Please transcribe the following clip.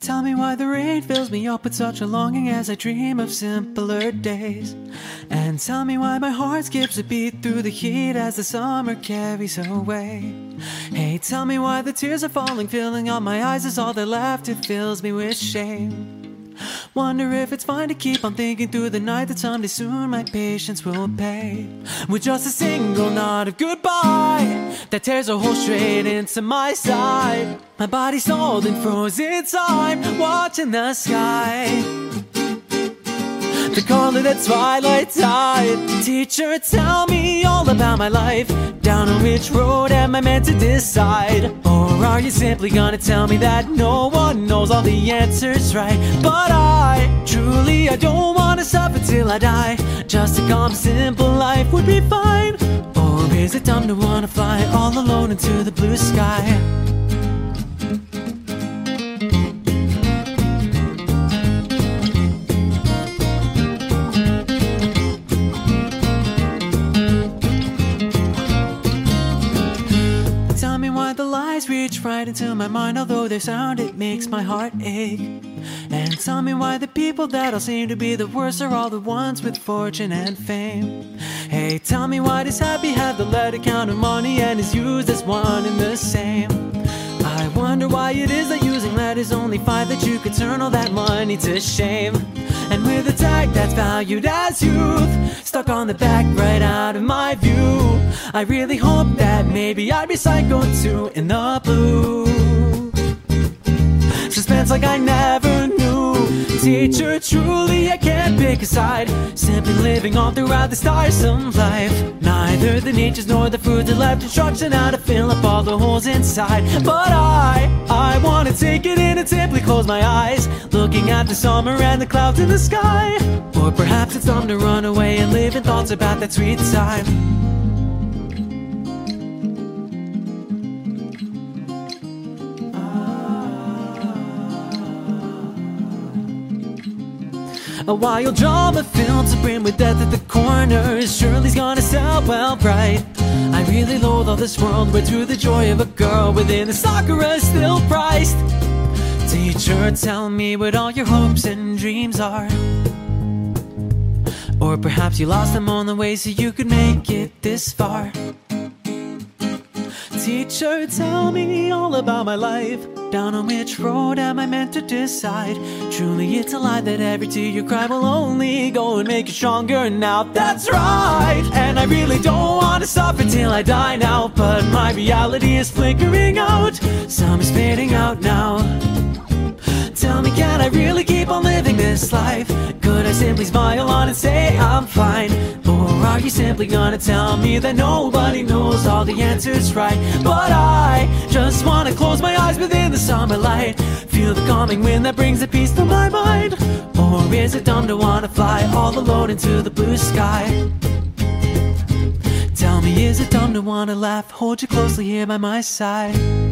Tell me why the rain fills me up with such a longing as I dream of simpler days. And tell me why my heart skips a beat through the heat as the summer carries away. Hey, tell me why the tears are falling, filling up my eyes is all that. It fills me with shame. Wonder if it's fine to keep on thinking through the night that someday soon my patience will pay. With just a single nod of goodbye that tears a hole straight into my side. My body's holding frozen time, watching the sky. They call it a twilight tide. Teacher, tell me all about my life. Down on which road am I meant to decide? Or are you simply gonna tell me that no one knows all the answers right? But I, truly, I don't wanna suffer till I die. Just a calm, simple life would be fine. Or is it dumb to wanna fly all alone into the blue sky? Reach right into my mind, although their sound it makes my heart ache. And tell me why the people that all seem to be the worst are all the ones with fortune and fame. Hey, tell me why does happy have the letter count of money and is used as one and the same? I wonder why it is that using letters only five that you could turn all that money to shame. And with a tag that's valued as youth stuck on the back right out of my view, I really hope that maybe I'd be psycho too in the blue. Suspense like I never knew. Teacher, truly I can't pick a side. Simply living on throughout this tiresome life. Neither the natures nor the foods are left instruction how to fill up all the holes inside. But I, I wanna take it in and simply close my eyes. Looking at the summer and the clouds in the sky. Or perhaps it's time to run away and live in thoughts about that sweet time. A wild drama filled to brim with death at the corners. Surely's gonna sell well bright. I really loathe all this world where through the joy of a girl within the sakura still priced. Teacher, tell me what all your hopes and dreams are. Or perhaps you lost them on the way so you could make it this far. Teacher, tell me all about my life. Down on which road am I meant to decide? Truly, it's a lie that every tear you cry will only go and make you stronger. Now that's right, and I really don't want to suffer till I die now. But my reality is flickering out. Some is fading out now. Tell me, can I really keep on living this life? Could I simply smile on and say I'm Or are you simply gonna tell me that nobody knows all the answers right? But I just wanna close my eyes within the summer light. Feel the calming wind that brings a peace to my mind. Or is it dumb to wanna fly all alone into the blue sky? Tell me, is it dumb to wanna laugh? Hold you closely here by my side.